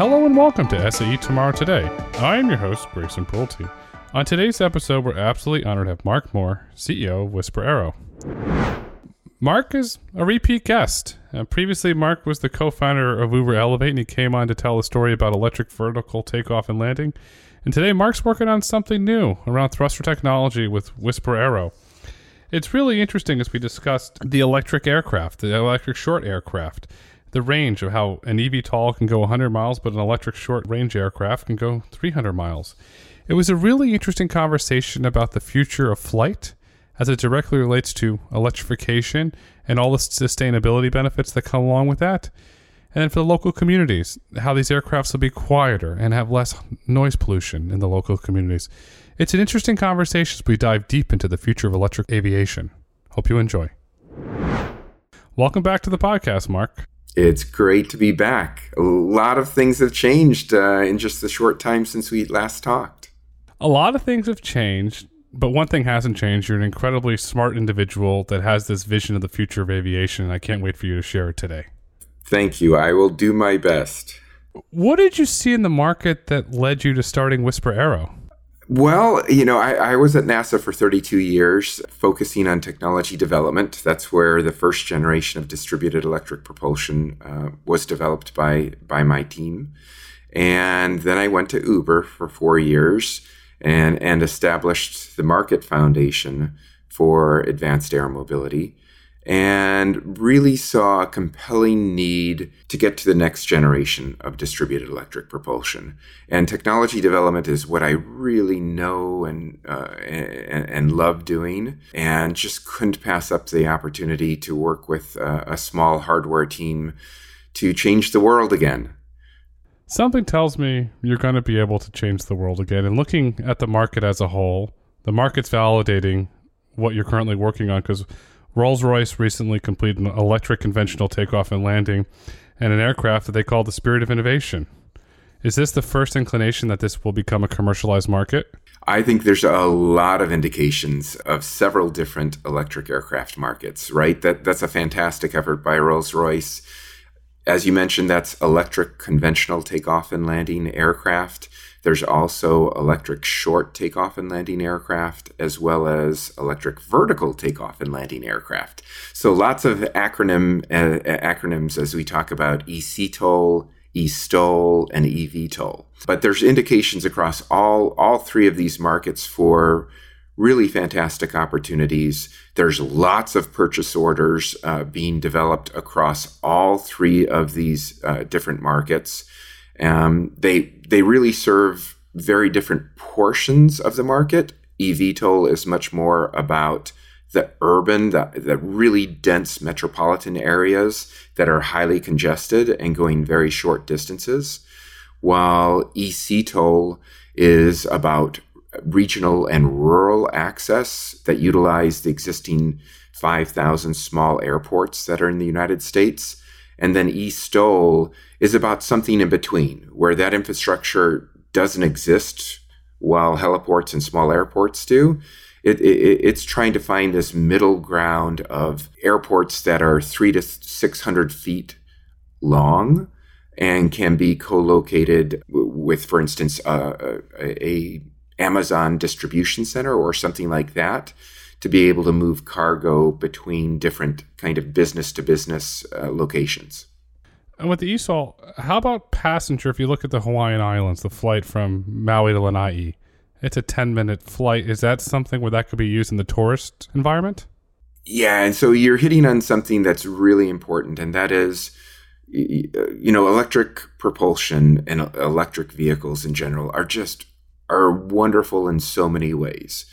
Hello and welcome to SAE Tomorrow Today. I am your host, Grayson Brulte. On today's episode, we're absolutely honored to have Mark Moore, CEO of Whisper Aero. Mark is a repeat guest. Uh, previously, Mark was the co founder of Uber Elevate, and he came on to tell a story about electric vertical takeoff and landing. And today, Mark's working on something new around thruster technology with Whisper Aero. It's really interesting as we discussed the electric aircraft, the electric short aircraft, the range of how an eVTOL can go 100 miles, but an electric short range aircraft can go 300 miles. It was a really interesting conversation about the future of flight as it directly relates to electrification and all the sustainability benefits that come along with that. And then for the local communities, how these aircrafts will be quieter and have less noise pollution in the local communities. It's an interesting conversation as we dive deep into the future of electric aviation. Hope you enjoy. Welcome back to the podcast, Mark. It's great to be back. A lot of things have changed uh, in just the short time since we last talked. A lot of things have changed, but one thing hasn't changed. You're an incredibly smart individual that has this vision of the future of aviation, and I can't wait for you to share it today. Thank you. I will do my best. What did you see in the market that led you to starting Whisper Aero? Well, you know, I, I, was at NASA for 32 years, focusing on technology development. That's where the first generation of distributed electric propulsion uh, was developed by by my team. And then I went to Uber for four years and and established the Market Foundation for advanced air mobility and really saw a compelling need to get to the next generation of distributed electric propulsion. And technology development is what I really know and, uh, and, and, love doing, and just couldn't pass up the opportunity to work with uh, a small hardware team to change the world again. Something tells me you're going to be able to change the world again. And looking at the market as a whole, the market's validating what you're currently working on because Rolls Royce recently completed an electric conventional takeoff and landing and an aircraft that they call the Spirit of Innovation. Is this the first inclination that this will become a commercialized market? I think there's a lot of indications of several different electric aircraft markets, right? That that's a fantastic effort by Rolls-Royce. As you mentioned, that's electric conventional takeoff and landing aircraft. There's also electric short takeoff and landing aircraft, as well as electric vertical takeoff and landing aircraft. So lots of acronym uh, acronyms as we talk about eCTOL, eSTOL, and eVTOL. But there's indications across all all three of these markets for really fantastic opportunities. There's lots of purchase orders uh, being developed across all three of these uh, different markets. Um, they they really serve very different portions of the market. eVTOL is much more about the urban, the, the really dense metropolitan areas that are highly congested and going very short distances, while eCTOL is about regional and rural access that utilize the existing 5,000 small airports that are in the United States and then eSTOL is about something in between, where that infrastructure doesn't exist while heliports and small airports do. It, it, it's trying to find this middle ground of airports that are three to 600 feet long and can be co-located with, for instance, uh, a, a Amazon distribution center or something like that to be able to move cargo between different kind of business to business uh, locations. And with the eSTOL, how about passenger? If you look at the Hawaiian Islands, the flight from Maui to Lanai, it's a 10 minute flight. Is that something where that could be used in the tourist environment? Yeah, and so you're hitting on something that's really important, and that is, you know, electric propulsion and electric vehicles in general are just are wonderful in so many ways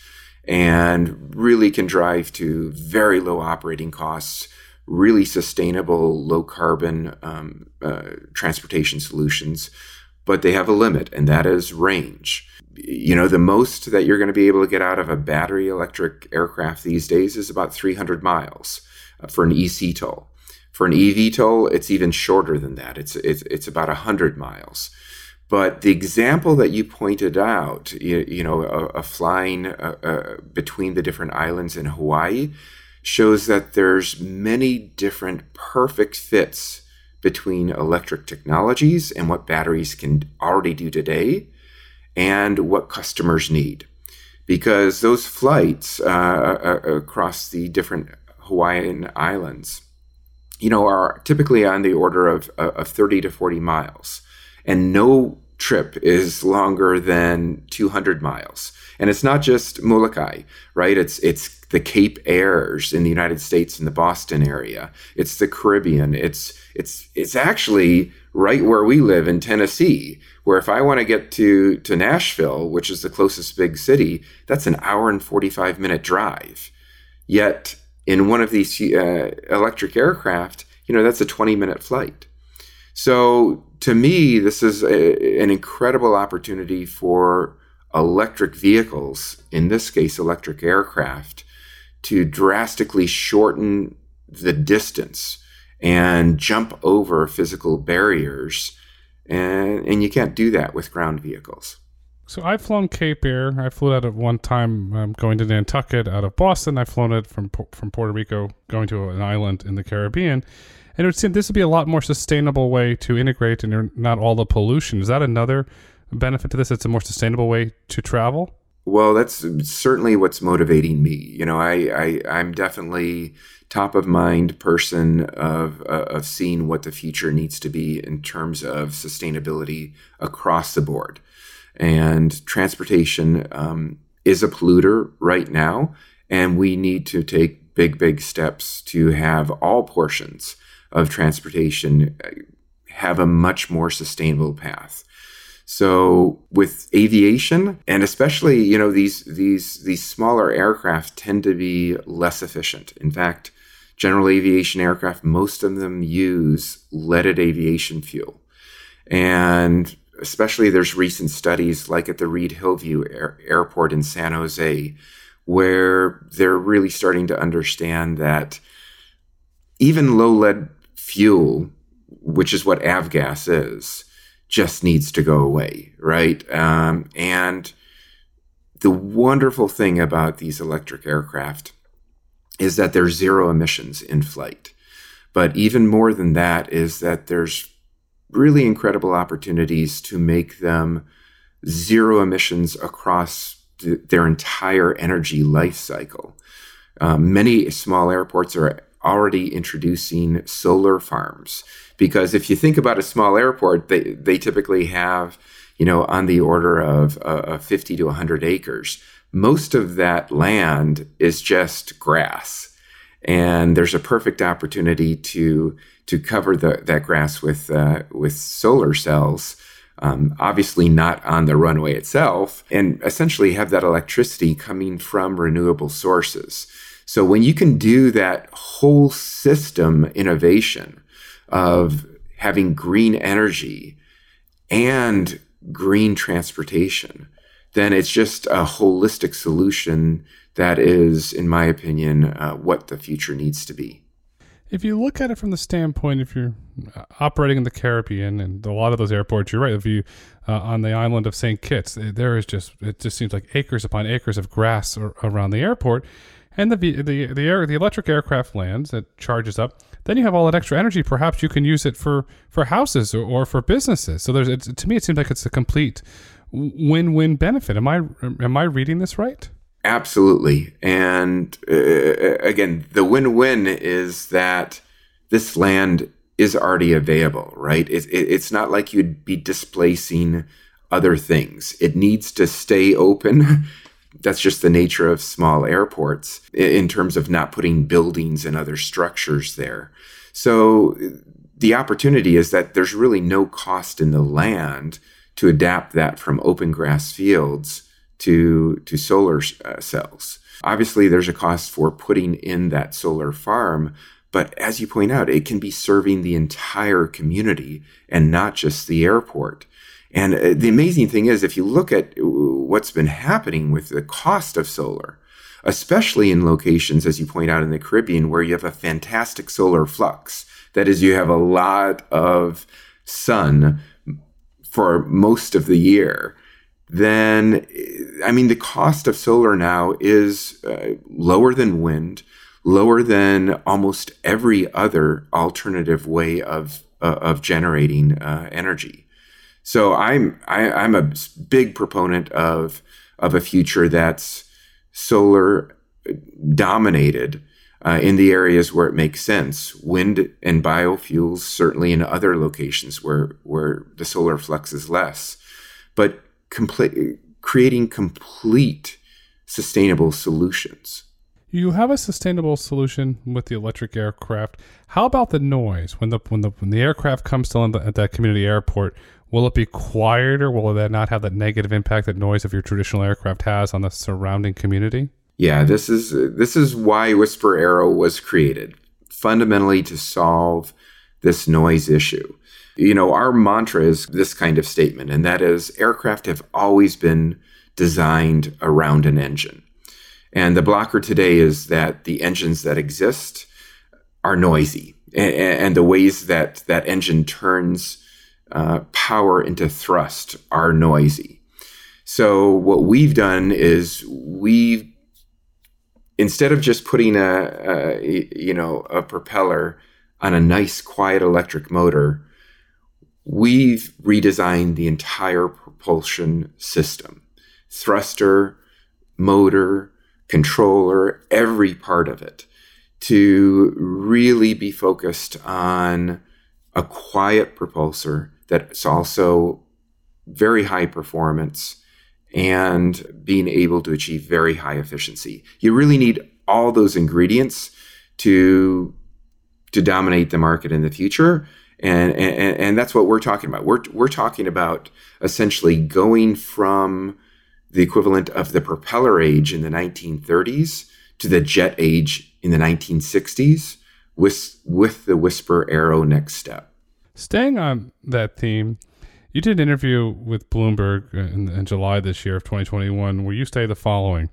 and really can drive to very low operating costs, really sustainable, low carbon um, uh, transportation solutions. But they have a limit, and that is range. You know, the most that you're going to be able to get out of a battery electric aircraft these days is about 300 miles uh, for an EC eCTOL. For an EV eVTOL, it's even shorter than that. It's it's, it's about 100 miles. But the example that you pointed out, you, you know, a, a flying uh, uh, between the different islands in Hawaii, shows that there's many different perfect fits between electric technologies and what batteries can already do today and what customers need. Because those flights uh, uh across the different Hawaiian islands, you know, are typically on the order of, uh, of 30 to 40 miles. And no trip is longer than 200 miles. And it's not just Molokai, right? It's it's the Cape Airs in the United States in the Boston area. It's the Caribbean. It's it's it's actually right where we live in Tennessee, where if I want to get to to Nashville, which is the closest big city, that's an hour and 45 minute drive. Yet in one of these uh, electric aircraft, you know, that's a 20 minute flight. So to me, this is a, an incredible opportunity for electric vehicles, in this case, electric aircraft, to drastically shorten the distance and jump over physical barriers. And, and you can't do that with ground vehicles. So I've flown Cape Air. I flew it at one time um, going to Nantucket out of Boston. I've flown it from from Puerto Rico going to an island in the Caribbean. And it would seem this would be a lot more sustainable way to integrate and not all the pollution. Is that another benefit to this? It's a more sustainable way to travel. Well, that's certainly what's motivating me. You know, I, I am definitely top of mind person of uh, of seeing what the future needs to be in terms of sustainability across the board, and transportation um, is a polluter right now, and we need to take big big steps to have all portions of transportation uh, have a much more sustainable path. So with aviation and especially, you know, these these these smaller aircraft tend to be less efficient. In fact, general aviation aircraft, most of them use leaded aviation fuel. And especially there's recent studies like at the Reid-Hillview Air- Airport in San Jose where they're really starting to understand that even low lead fuel, which is what avgas is, just needs to go away, right? Um, and the wonderful thing about these electric aircraft is that there's zero emissions in flight. But even more than that is that there's really incredible opportunities to make them zero emissions across th- their entire energy life cycle. Um, many small airports are already introducing solar farms because if you think about a small airport, they they typically have you know on the order of uh, 50 to 100 acres. Most of that land is just grass, and there's a perfect opportunity to to cover the, that grass with uh, with solar cells. Um, obviously not on the runway itself, and essentially have that electricity coming from renewable sources. So when you can do that whole system innovation of having green energy and green transportation, then it's just a holistic solution that is, in my opinion, uh, what the future needs to be. If you look at it from the standpoint, if you're uh, operating in the Caribbean and a lot of those airports, you're right. If you uh, on the island of St. Kitts, there is just it just seems like acres upon acres of grass around the airport, and the the the air the electric aircraft lands it charges up. Then you have all that extra energy. Perhaps you can use it for for houses or, or for businesses. So there's to me it seems like it's a complete win-win benefit. Am i am i reading this right? Absolutely. And uh, again the win-win is that this land is already available right? It, it, it's not like you'd be displacing other things. It needs to stay open that's just the nature of small airports in terms of not putting buildings and other structures there. So the opportunity is that there's really no cost in the land to adapt that from open grass fields to to solar uh, cells. Obviously, there's a cost for putting in that solar farm, but as you point out, it can be serving the entire community and not just the airport. And uh, the amazing thing is, if you look at uh, what's been happening with the cost of solar, especially in locations, as you point out in the Caribbean, where you have a fantastic solar flux, that is, you have a lot of sun for most of the year, then, I mean, the cost of solar now is uh, lower than wind, lower than almost every other alternative way of uh, of generating uh, energy. So I'm I, I'm a big proponent of of a future that's solar dominated uh, in the areas where it makes sense. Wind and biofuels, certainly in other locations where where the solar flux is less, but complete, creating complete sustainable solutions. You have a sustainable solution with the electric aircraft. How about the noise when the when the when the aircraft comes to land at that community airport? Will it be quieter? Will that not have that negative impact that noise of your traditional aircraft has on the surrounding community? Yeah, this is this is why Whisper Aero was created, fundamentally to solve this noise issue. You know, our mantra is this kind of statement, and that is aircraft have always been designed around an engine. And the blocker today is that the engines that exist are noisy, and, and the ways that that engine turns uh, power into thrust are noisy. So what we've done is we've instead of just putting a, a, you know a propeller on a nice quiet electric motor we've redesigned the entire propulsion system thruster motor controller every part of it to really be focused on a quiet propulsor that's also very high performance and being able to achieve very high efficiency. You really need all those ingredients to to dominate the market in the future. And, and, and that's what we're talking about. We're, we're talking about essentially going from the equivalent of the propeller age in the 1930s to the jet age in the 1960s with, with the Whisper Aero next step. Staying on that theme, you did an interview with Bloomberg uh, in, in July this year of 2021 where you say the following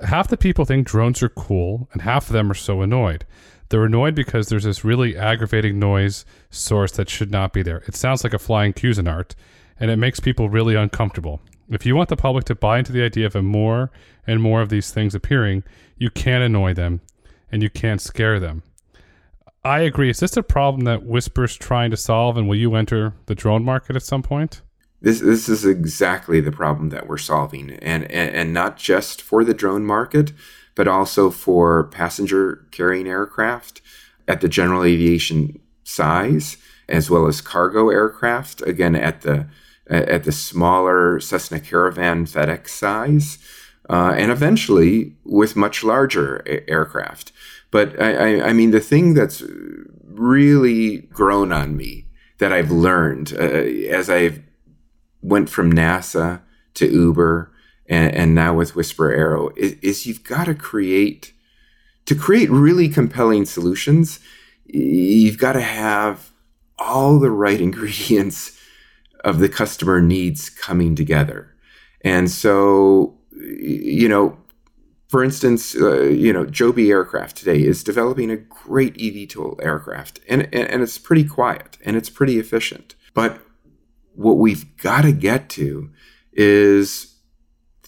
Half the people think drones are cool, and half of them are so annoyed. They're annoyed because there's this really aggravating noise source that should not be there. It sounds like a flying Cuisinart, and it makes people really uncomfortable. If you want the public to buy into the idea of more and more of these things appearing, you can't annoy them and you can't scare them. I agree. Is this a problem that Whisper's trying to solve, and will you enter the drone market at some point? This this is exactly the problem that we're solving, and and, and not just for the drone market, but also for passenger carrying aircraft at the general aviation size, as well as cargo aircraft. Again, at the at the smaller Cessna Caravan FedEx size, uh, and eventually with much larger a- aircraft. But I, I, I, mean, the thing that's really grown on me that I've learned uh, as I've went from NASA to Uber and, and now with Whisper Aero is, is you've got to create to create really compelling solutions. You've got to have all the right ingredients of the customer needs coming together. And so, you know, for instance, uh, you know, Joby Aircraft today is developing a great eVTOL aircraft, and, and, and it's pretty quiet and it's pretty efficient. But what we've got to get to is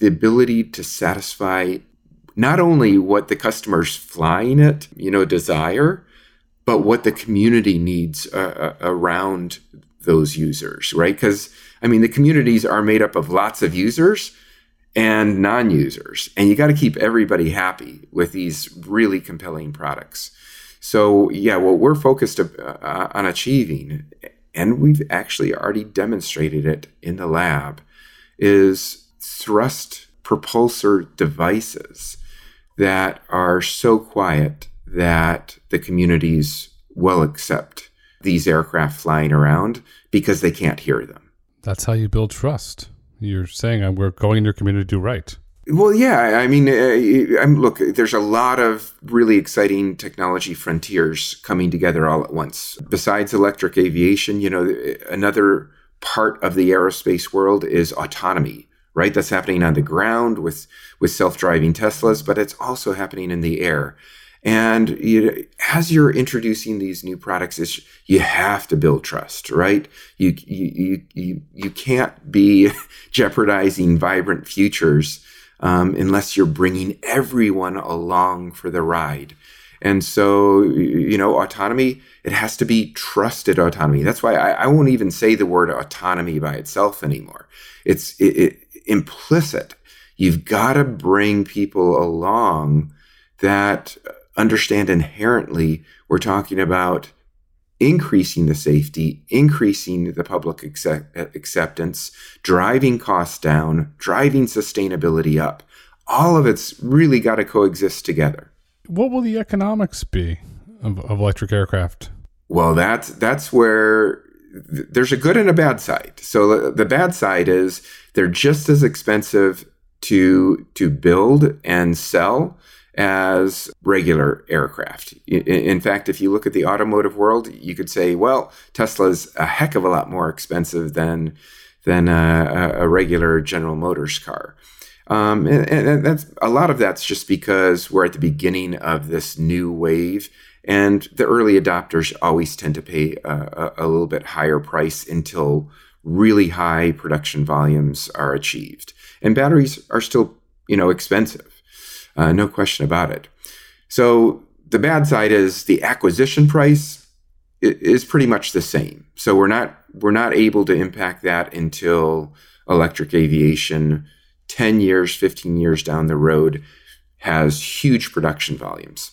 the ability to satisfy not only what the customers flying it, you know, desire, but what the community needs uh, uh around those users, right? Because I mean, the communities are made up of lots of users and non users. And you got to keep everybody happy with these really compelling products. So, yeah, what we're focused uh, on achieving, and we've actually already demonstrated it in the lab, is thrust propulsor devices that are so quiet that the communities will accept these aircraft flying around because they can't hear them. That's how you build trust you're saying uh, we're going in your community to do right. Well, yeah. I mean, uh, look, there's a lot of really exciting technology frontiers coming together all at once. Besides electric aviation, you know, another part of the aerospace world is autonomy, right? That's happening on the ground with with self-driving Teslas, but it's also happening in the air. And you, as you're introducing these new products, you have to build trust, right? You you you you can't be jeopardizing vibrant futures um, unless you're bringing everyone along for the ride. And so, you know, autonomy, it has to be trusted autonomy. That's why I, I won't even say the word autonomy by itself anymore. It's it, it, implicit. You've got to bring people along that understand inherently we're talking about increasing the safety, increasing the public accept- acceptance, driving costs down, driving sustainability up. All of it's really got to coexist together. What will the economics be of, of electric aircraft? Well, that's that's where th- there's a good and a bad side. So the, the bad side is they're just as expensive to to build and sell as regular aircraft. In fact, if you look at the automotive world, you could say, well, Tesla's a heck of a lot more expensive than than a, a regular General Motors car. Um, and, and, that's a lot of that's just because we're at the beginning of this new wave, and the early adopters always tend to pay a, a little bit higher price until really high production volumes are achieved. And batteries are still, you know, expensive. Uh, no question about it. So the bad side is the acquisition price is pretty much the same. So we're not we're not able to impact that until electric aviation 10 years, 15 years down the road has huge production volumes.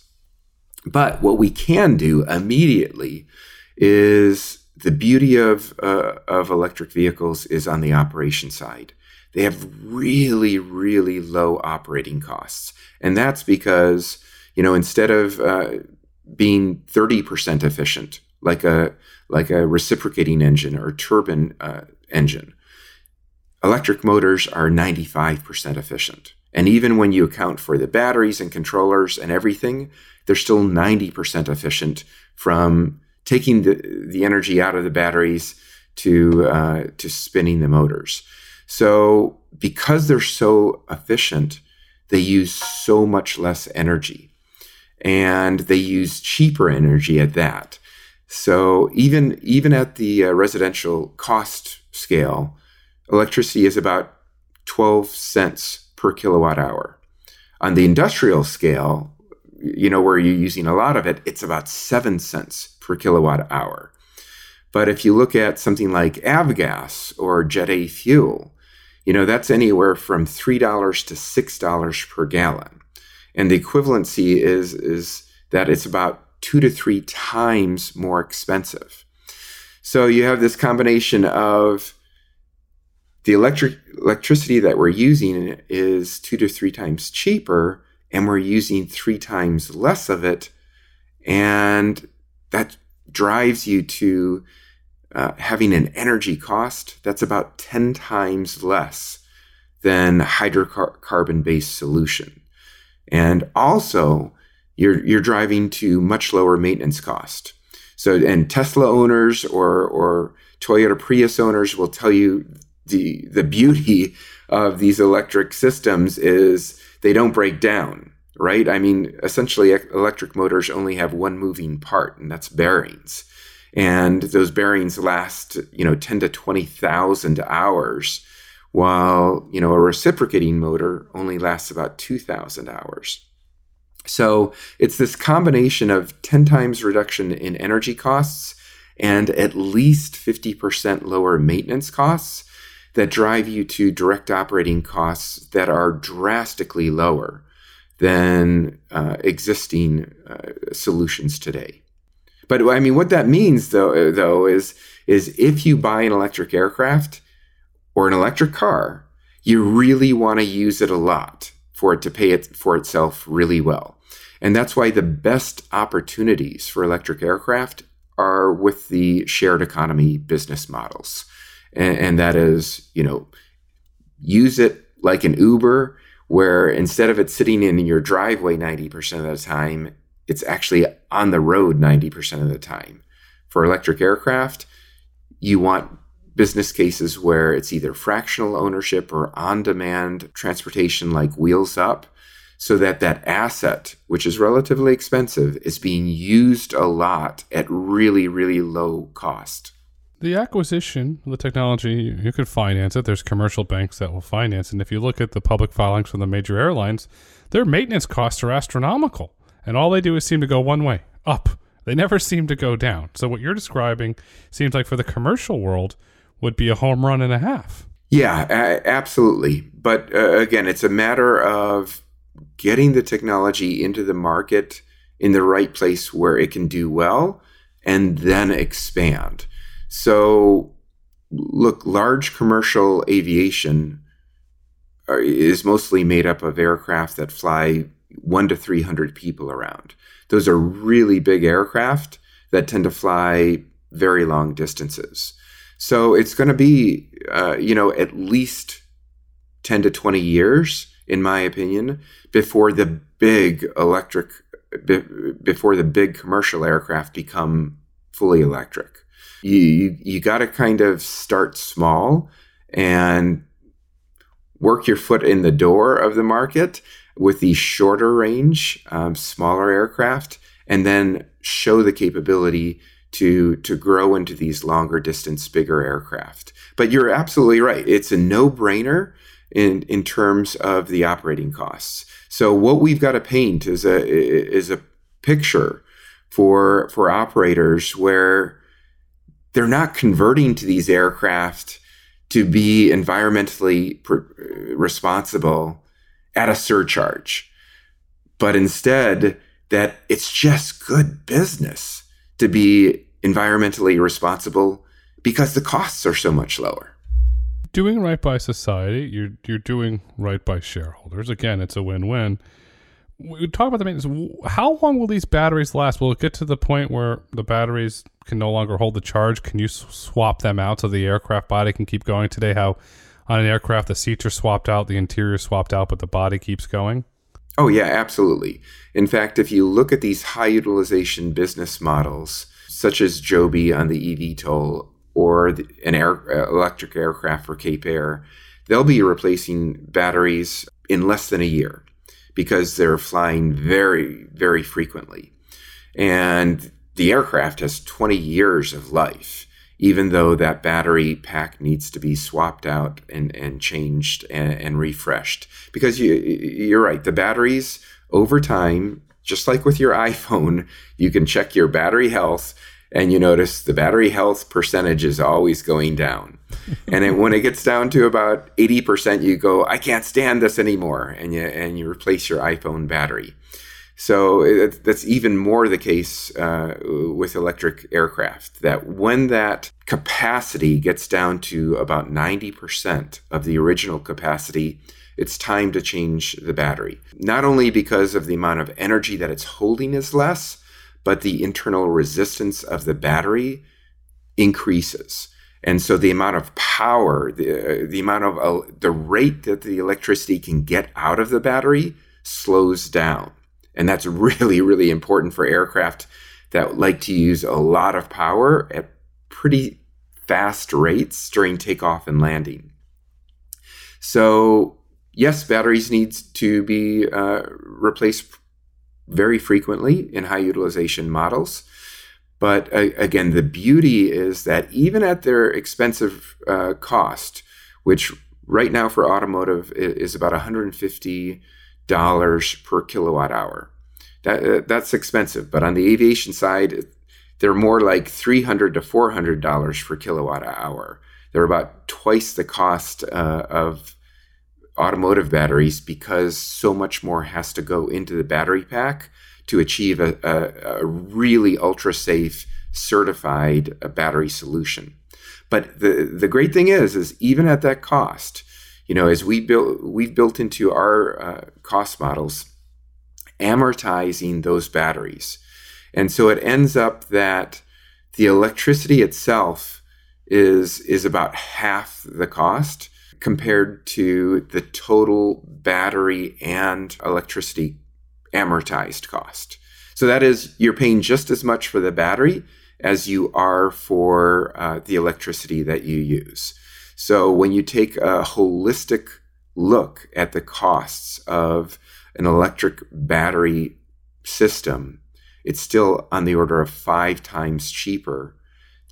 But what we can do immediately is the beauty of uh, of electric vehicles is on the operation side they have really, really low operating costs. And that's because, you know, instead of uh, being 30% efficient, like a, like a reciprocating engine or turbine uh, engine, electric motors are 95% efficient. And even when you account for the batteries and controllers and everything, they're still 90% efficient from taking the, the energy out of the batteries to, uh, to spinning the motors. So, because they're so efficient, they use so much less energy and they use cheaper energy at that. So, even, even at the uh, residential cost scale, electricity is about 12 cents per kilowatt hour. On the industrial scale, you know, where you're using a lot of it, it's about seven cents per kilowatt hour. But if you look at something like avgas or Jet A fuel, you know, that's anywhere from $3 to $6 per gallon. And the equivalency is, is that it's about two to three times more expensive. So you have this combination of the electric electricity that we're using is two to three times cheaper, and we're using three times less of it, and that drives you to uh, having an energy cost that's about 10 times less than hydrocarbon based solution. And also, you're, you're driving to much lower maintenance cost. So, and Tesla owners or, or Toyota Prius owners will tell you the, the beauty of these electric systems is they don't break down, right? I mean, essentially, electric motors only have one moving part, and that's bearings and those bearings last you know 10 to 20,000 hours while you know a reciprocating motor only lasts about 2,000 hours. So it's this combination of 10 times reduction in energy costs and at least 50% lower maintenance costs that drive you to direct operating costs that are drastically lower than uh, existing uh, solutions today. But I mean, what that means though, uh, though, is is if you buy an electric aircraft or an electric car, you really want to use it a lot for it to pay it for itself really well. And that's why the best opportunities for electric aircraft are with the shared economy business models. And, and that is, you know, use it like an Uber, where instead of it sitting in your driveway 90% of the time, it's actually on the road 90% of the time. For electric aircraft, you want business cases where it's either fractional ownership or on demand transportation like wheels up so that that asset which is relatively expensive is being used a lot at really really low cost. The acquisition of the technology you could finance it. There's commercial banks that will finance and if you look at the public filings from the major airlines their maintenance costs are astronomical and all they do is seem to go one way, up. They never seem to go down. So what you're describing seems like for the commercial world would be a home run and a half. Yeah, absolutely. But uh, again, it's a matter of getting the technology into the market in the right place where it can do well and then expand. So, look, large commercial aviation is mostly made up of aircraft that fly one to 300 people around. Those are really big aircraft that tend to fly very long distances. So it's going to be, uh, you know, at least 10 to 20 years, in my opinion, before the big electric, before the big commercial aircraft become fully electric. You, you, you got to kind of start small and work your foot in the door of the market with these shorter range, um, smaller aircraft, and then show the capability to to grow into these longer distance, bigger aircraft. But you're absolutely right; it's a no brainer in in terms of the operating costs. So what we've got to paint is a is a picture for for operators where they're not converting to these aircraft to be environmentally uh, responsible at a surcharge, but instead that it's just good business to be environmentally responsible because the costs are so much lower. Doing right by society, you're you're doing right by shareholders. Again, it's a win-win. We talk about the maintenance. How long will these batteries last? Will it get to the point where the batteries can no longer hold the charge? Can you swap them out so the aircraft body can keep going? Today, how on an aircraft, the seats are swapped out, the interior swapped out, but the body keeps going? Oh, yeah, absolutely. In fact, if you look at these high utilization business models, such as Joby on the eVTOL or the, an air, uh, electric aircraft for Cape Air, they'll be replacing batteries in less than a year because they're flying very, very frequently. And the aircraft has 20 years of life even though that battery pack needs to be swapped out and, and changed and, and refreshed. Because you, you're right, the batteries over time, just like with your iPhone, you can check your battery health and you notice the battery health percentage is always going down. and it, when it gets down to about 80%, you go, I can't stand this anymore. And you, and you replace your iPhone battery. So it, that's even more the case uh, with electric aircraft, that when that capacity gets down to about 90% of the original capacity, it's time to change the battery. Not only because of the amount of energy that it's holding is less, but the internal resistance of the battery increases. And so the amount of power, the, the amount of uh, the rate that the electricity can get out of the battery slows down. And that's really, really important for aircraft that like to use a lot of power at pretty fast rates during takeoff and landing. So, yes, batteries need to be uh, replaced very frequently in high utilization models. But uh, again, the beauty is that even at their expensive uh, cost, which right now for automotive is about 150 dollars per kilowatt hour. That uh, that's expensive, but on the aviation side, they're more like three hundred to four hundred dollars per kilowatt hour. They're about twice the cost uh, of automotive batteries because so much more has to go into the battery pack to achieve a, a, a really ultra safe certified uh, battery solution. But the the great thing is, is even at that cost, you know, as we built, we've built into our uh, cost models, amortizing those batteries. And so it ends up that the electricity itself is, is about half the cost compared to the total battery and electricity amortized cost. So that is, you're paying just as much for the battery as you are for uh, the electricity that you use. So when you take a holistic look at the costs of an electric battery system, it's still on the order of five times cheaper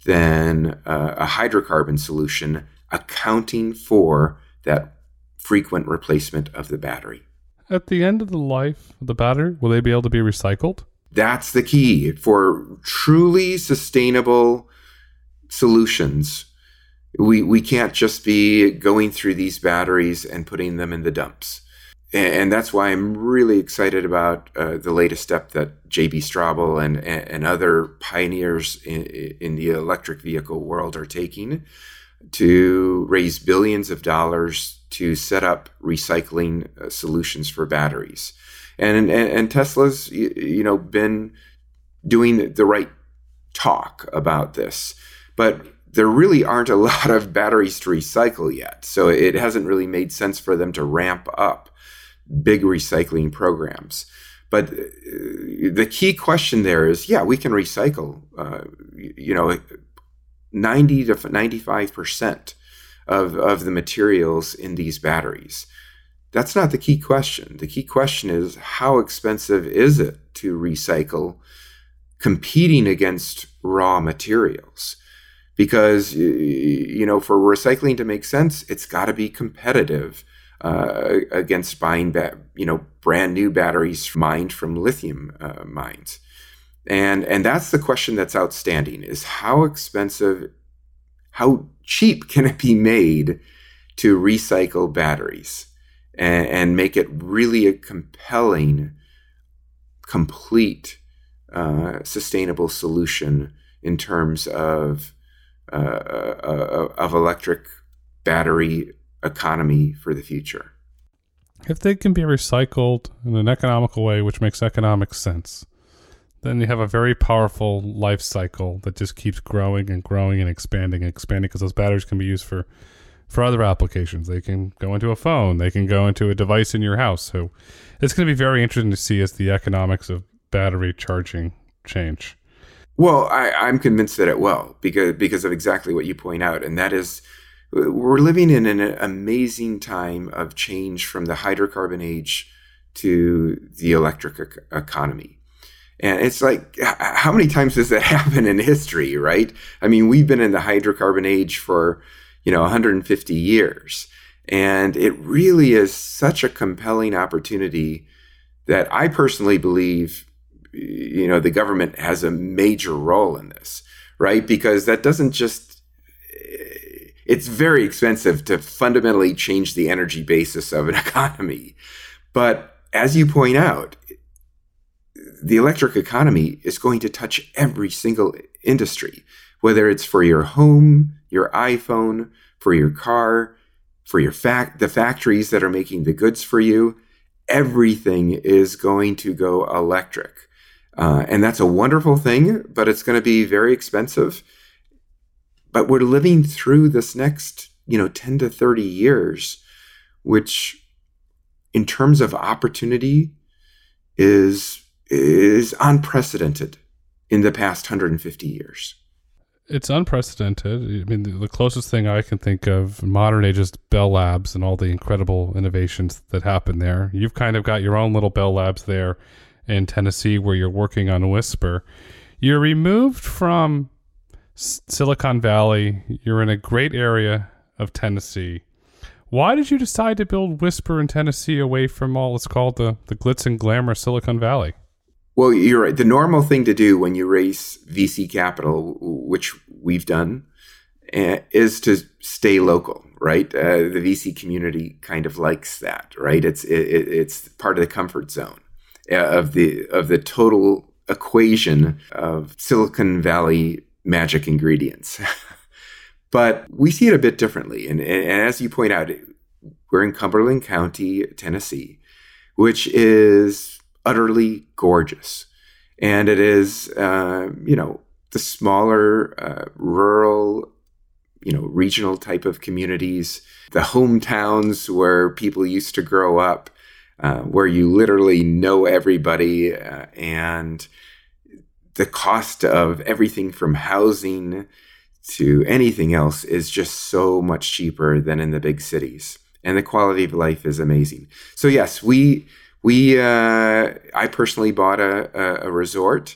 than uh, a hydrocarbon solution, accounting for that frequent replacement of the battery. at the end of the life of the battery? Will they be able to be recycled? That's the key for truly sustainable solutions. We, we can't just be going through these batteries and putting them in the dumps. And, that's why I'm really excited about uh, the latest step that JB Straubel and, and other pioneers in, in the electric vehicle world are taking to raise billions of dollars to set up recycling uh, solutions for batteries. And, and, and Tesla's, you know, been doing the right talk about this, but there really aren't a lot of batteries to recycle yet. So it hasn't really made sense for them to ramp up big recycling programs. But uh, the key question there is, yeah, we can recycle, uh, you know, 90 to 95 percent of, of the materials in these batteries. That's not the key question. The key question is how expensive is it to recycle competing against raw materials? Because, you know, for recycling to make sense, it's got to be competitive uh, against buying, ba- you know, brand new batteries mined from lithium uh, mines. And, and that's the question that's outstanding is how expensive how cheap can it be made to recycle batteries and, and make it really a compelling, complete, uh, sustainable solution in terms of Uh, uh, uh, of electric battery economy for the future. If they can be recycled in an economical way, which makes economic sense, then you have a very powerful life cycle that just keeps growing and growing and expanding and expanding because those batteries can be used for for other applications. They can go into a phone, they can go into a device in your house. So it's going to be very interesting to see as the economics of battery charging change. Well, I, I'm convinced that it will because because of exactly what you point out, and that is we're living in an amazing time of change from the hydrocarbon age to the electric economy. And it's like, how many times does that happen in history, right? I mean, we've been in the hydrocarbon age for, you know, 150 years. And it really is such a compelling opportunity that I personally believe, you know, the government has a major role in this, right? Because that doesn't just, eh, it's very expensive to fundamentally change the energy basis of an economy. But as you point out, the electric economy is going to touch every single industry, whether it's for your home, your iPhone, for your car, for your fact the factories that are making the goods for you. Everything is going to go electric. Uh, and that's a wonderful thing, but it's going to be very expensive. But we're living through this next, you know, 10 to 30 years, which in terms of opportunity is is unprecedented in the past 150 years. It's unprecedented. I mean, the closest thing I can think of modern age is Bell Labs and all the incredible innovations that happen there. You've kind of got your own little Bell Labs there in Tennessee where you're working on Whisper. You're removed from Silicon Valley. You're in a great area of Tennessee. Why did you decide to build Whisper in Tennessee away from all it's called the, the glitz and glamour Silicon Valley? Well, you're right. The normal thing to do when you raise VC capital, which we've done, eh, is to stay local, right? Uh, the VC community kind of likes that, right? It's it, it's part of the comfort zone of the of the total equation of Silicon Valley magic ingredients. but we see it a bit differently, and, and as you point out, we're in Cumberland County, Tennessee, which is utterly gorgeous. And it is, uh, you know, the smaller, uh, rural, you know, regional type of communities, the hometowns where people used to grow up, uh, where you literally know everybody, uh, and the cost of everything from housing to anything else is just so much cheaper than in the big cities. And the quality of life is amazing. So, yes, we we uh, I personally bought a, a, a resort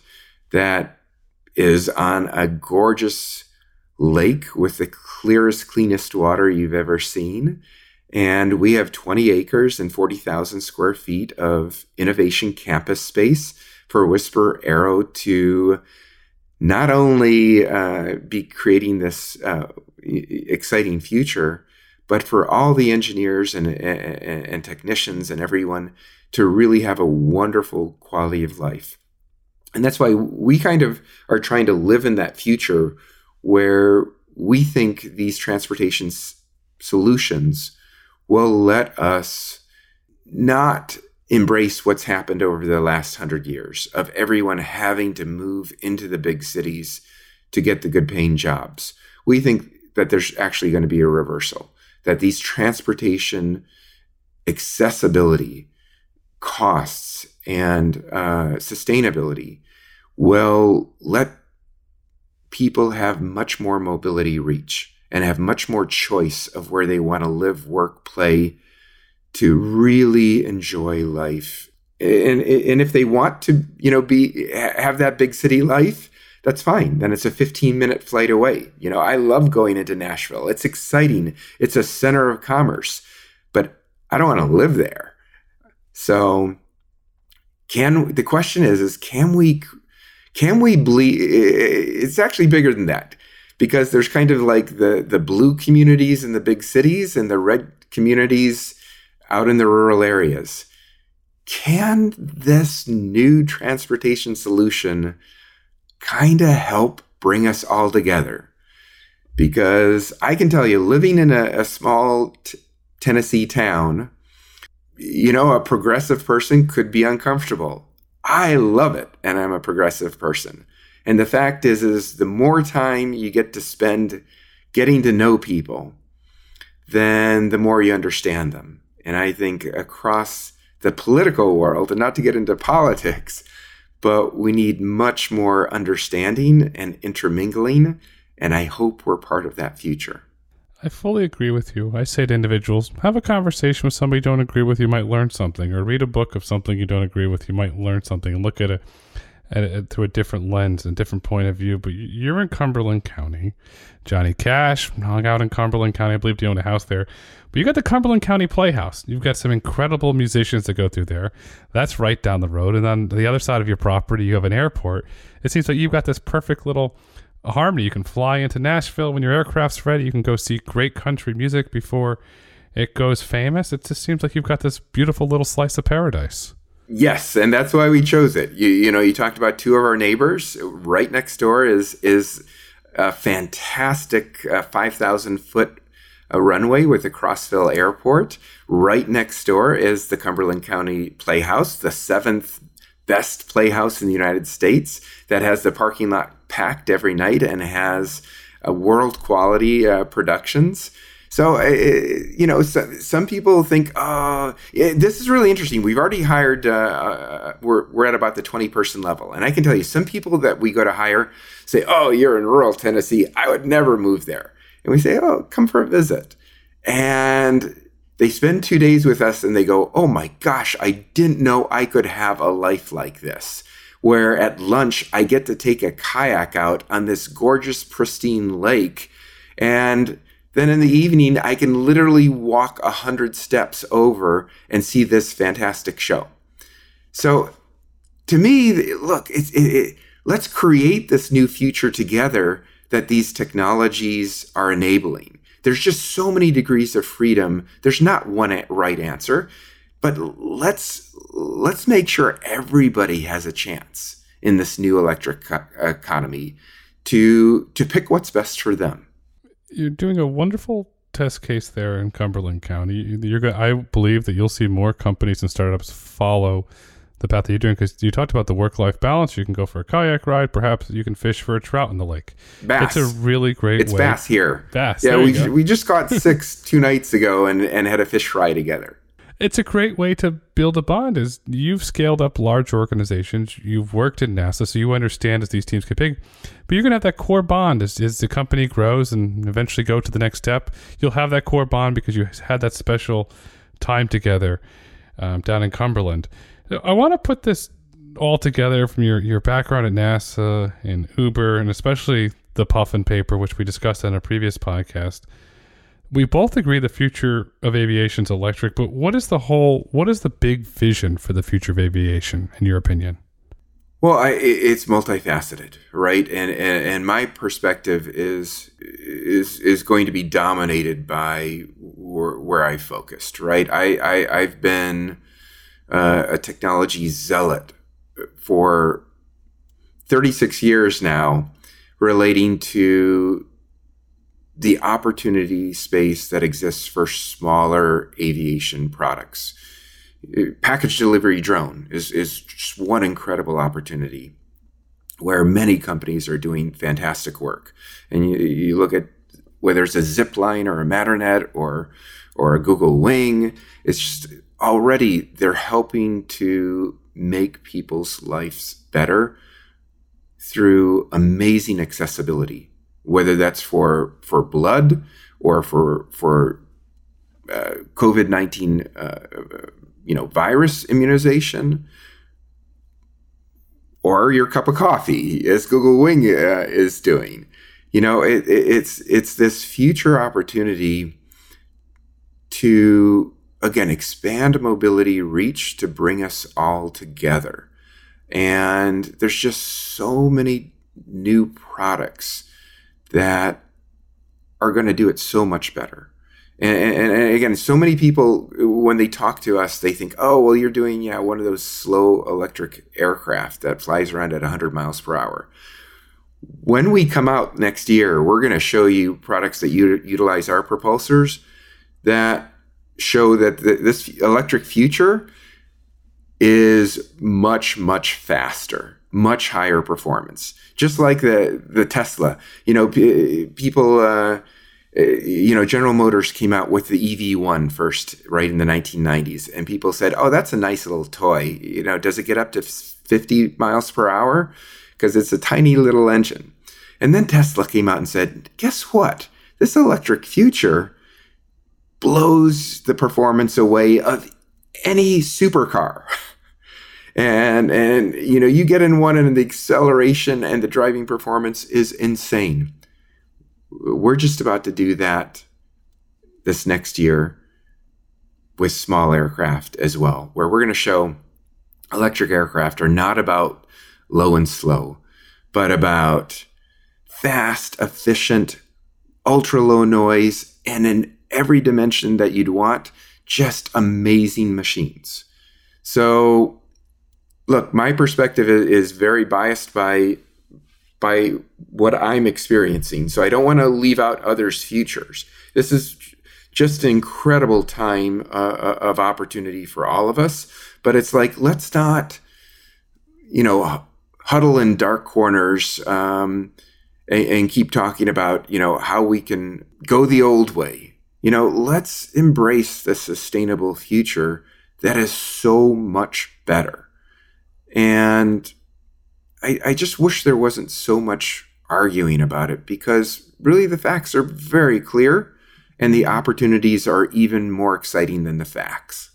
that is on a gorgeous lake with the clearest, cleanest water you've ever seen. And we have 20 acres and 40,000 square feet of innovation campus space for Whisper Aero to not only uh, be creating this uh, exciting future, but for all the engineers and, and, and technicians and everyone to really have a wonderful quality of life. And that's why we kind of are trying to live in that future where we think these transportation s- solutions will let us not embrace what's happened over the last hundred years of everyone having to move into the big cities to get the good paying jobs. We think that there's actually going to be a reversal, that these transportation accessibility costs and uh, sustainability will let people have much more mobility reach and have much more choice of where they want to live, work, play to really enjoy life. And, and if they want to, you know, be have that big city life, that's fine. Then it's a 15 minute flight away. You know, I love going into Nashville. It's exciting. It's a center of commerce, but I don't want to live there. So can the question is is can we can we bleed it's actually bigger than that because there's kind of like the the blue communities in the big cities and the red communities out in the rural areas. Can this new transportation solution kind of help bring us all together? Because I can tell you, living in a, a small t- Tennessee town, you know, a progressive person could be uncomfortable. I love it, and I'm a progressive person. And the fact is, is the more time you get to spend getting to know people, then the more you understand them. And I think across the political world, and not to get into politics, but we need much more understanding and intermingling. And I hope we're part of that future. I fully agree with you. I say to individuals, have a conversation with somebody you don't agree with, you might learn something, or read a book of something you don't agree with, you might learn something, and look at it at it uh, through a different lens and different point of view. But you're in Cumberland County. Johnny Cash hung out in Cumberland County. I believe you own a house there. But you got the Cumberland County Playhouse. You've got some incredible musicians that go through there. That's right down the road. And on the other side of your property, you have an airport. It seems like you've got this perfect little harmony. You can fly into Nashville when your aircraft's ready. You can go see great country music before it goes famous. It just seems like you've got this beautiful little slice of paradise. Yes, and that's why we chose it. You you know, you talked about two of our neighbors. Right next door is is a fantastic uh, five thousand foot uh, runway with the Crossville Airport. Right next door is the Cumberland County Playhouse, the seventh best playhouse in the United States that has the parking lot packed every night and has uh, world quality uh, productions. So, uh, you know, so, some people think, oh, yeah, this is really interesting. We've already hired, uh, uh, we're, we're at about the 20 person level. And I can tell you, some people that we go to hire say, oh, you're in rural Tennessee. I would never move there. And we say, oh, come for a visit. And they spend two days with us and they go, oh my gosh, I didn't know I could have a life like this. Where at lunch, I get to take a kayak out on this gorgeous, pristine lake. And then in the evening, I can literally walk a hundred steps over and see this fantastic show. So, to me, look, it, it, let's create this new future together that these technologies are enabling. There's just so many degrees of freedom. There's not one right answer, but let's let's make sure everybody has a chance in this new electric co- economy to to pick what's best for them you're doing a wonderful test case there in Cumberland County. You're going I believe that you'll see more companies and startups follow the path that you're doing because you talked about the work life balance. You can go for a kayak ride. Perhaps you can fish for a trout in the lake. Bass. It's a really great. It's way. bass here. Bass. Yeah, we we just got six two nights ago and and had a fish fry together it's a great way to build a bond is you've scaled up large organizations you've worked in nasa so you understand as these teams get big but you're going to have that core bond as, as the company grows and eventually go to the next step. You'll have that core bond because you had that special time together um, down in cumberland. I want to put this all together from your, your background at nasa and uber and especially the puffin paper which we discussed on a previous podcast we both agree the future of aviation is electric, but what is the whole, what is the big vision for the future of aviation, in your opinion? Well, I, it's multifaceted, right? And, and and my perspective is is is going to be dominated by where, where I focused, right? I, I I've been uh, a technology zealot for 36 years now, relating to the opportunity space that exists for smaller aviation products package delivery drone is, is just one incredible opportunity where many companies are doing fantastic work. And you, you look at whether it's a Zipline or a Matternet or or a Google Wing, it's just already they're helping to make people's lives better through amazing accessibility, whether that's for for blood or for for uh, COVID nineteen uh, you know, virus immunization or your cup of coffee, as Google Wing uh, is doing. You know, it, it, it's it's this future opportunity to again expand mobility reach to bring us all together. And there's just so many new products that are going to do it so much better. And, and, and, again, so many people, when they talk to us, they think, oh, well, you're doing, yeah, one of those slow electric aircraft that flies around at 100 miles per hour. When we come out next year, we're going to show you products that u- utilize our propulsors that show that the, this electric future is much, much faster, much higher performance. Just like the, the Tesla. You know, p- people. Uh, uh, you know, General Motors came out with the EV1 first, right in the 1990s, and people said, "Oh, that's a nice little toy. You know, does it get up to 50 miles per hour? Because it's a tiny little engine." And then Tesla came out and said, "Guess what? This electric future blows the performance away of any supercar." and and you know, you get in one, and the acceleration and the driving performance is insane we're just about to do that this next year with small aircraft as well, where we're going to show electric aircraft are not about low and slow, but about fast, efficient, ultra low noise, and in every dimension that you'd want, just amazing machines. So, look, my perspective is very biased by by what I'm experiencing. So I don't want to leave out others' futures. This is just an incredible time uh, uh, of opportunity for all of us. But it's like, let's not, you know, huddle in dark corners um, and, and keep talking about, you know, how we can go the old way. You know, let's embrace the sustainable future that is so much better. And I, I just wish there wasn't so much arguing about it because really the facts are very clear and the opportunities are even more exciting than the facts.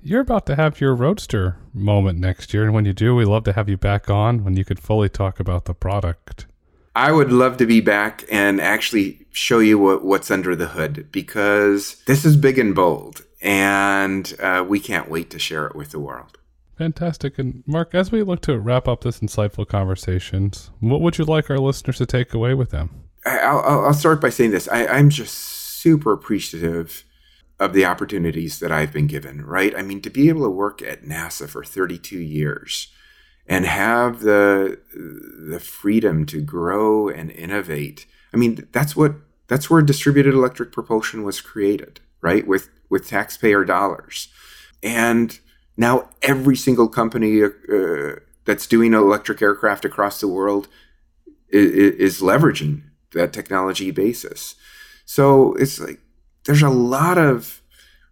You're about to have your Roadster moment next year. And when you do, we love to have you back on when you could fully talk about the product. I would love to be back and actually show you what, what's under the hood because this is big and bold, and uh, we can't wait to share it with the world. Fantastic. And Mark, as we look to wrap up this insightful conversations, what would you like our listeners to take away with them? I'll, I'll start by saying this. I, I'm just super appreciative of the opportunities that I've been given, right? I mean, to be able to work at NASA for 32 years and have the the freedom to grow and innovate. I mean, that's what that's where distributed electric propulsion was created, right? With with taxpayer dollars. And now every single company uh, that's doing electric aircraft across the world is, is, leveraging that technology basis. So it's like there's a lot of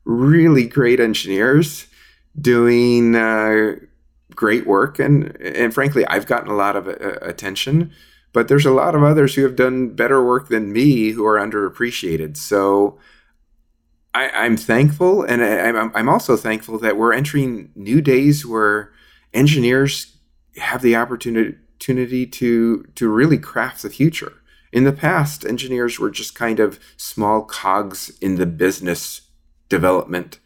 really great engineers doing uh, great work, and and frankly, I've gotten a lot of uh, attention. But there's a lot of others who have done better work than me who are underappreciated. So I, am thankful, and I, I'm also thankful that we're entering new days where engineers have the opportunity to to really craft the future In the past, engineers were just kind of small cogs in the business development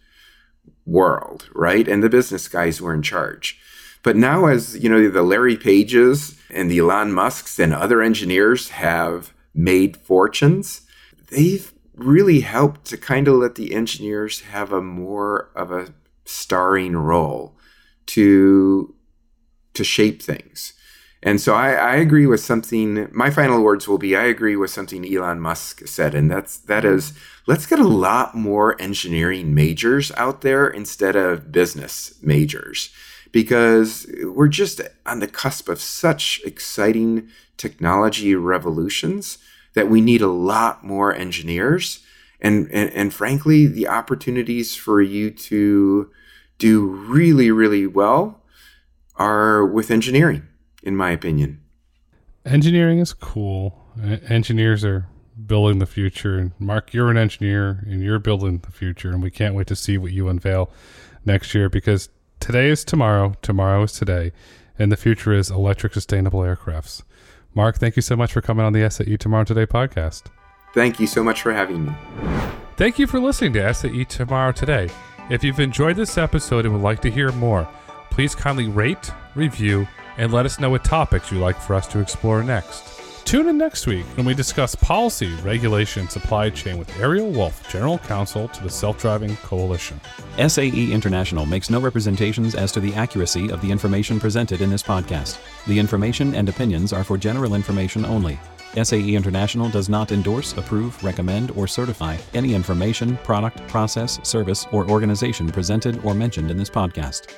world, right? And the business guys were in charge. But now, as you know, the Larry Pages and the Elon Musks and other engineers have made fortunes, they've really helped to kind of let the engineers have a more of a starring role to to shape things. And so I, I, agree with something. My final words will be: I agree with something Elon Musk said, and that's that is let's get a lot more engineering majors out there instead of business majors, because we're just on the cusp of such exciting technology revolutions that we need a lot more engineers, and and, and frankly, the opportunities for you to do really really well are with engineering in my opinion. Engineering is cool. Engineers are building the future. And Mark, you're an engineer and you're building the future. And we can't wait to see what you unveil next year because today is tomorrow, tomorrow is today, and the future is electric sustainable aircrafts. Mark, thank you so much for coming on the SAE Tomorrow Today podcast. Thank you so much for having me. Thank you for listening to SAE Tomorrow Today. If you've enjoyed this episode and would like to hear more, please kindly rate, review, and let us know what topics you'd like for us to explore next. Tune in next week when we discuss policy, regulation, and supply chain with Ariel Wolf, General Counsel to the Self Driving Coalition. SAE International makes no representations as to the accuracy of the information presented in this podcast. The information and opinions are for general information only. SAE International does not endorse, approve, recommend, or certify any information, product, process, service, or organization presented or mentioned in this podcast.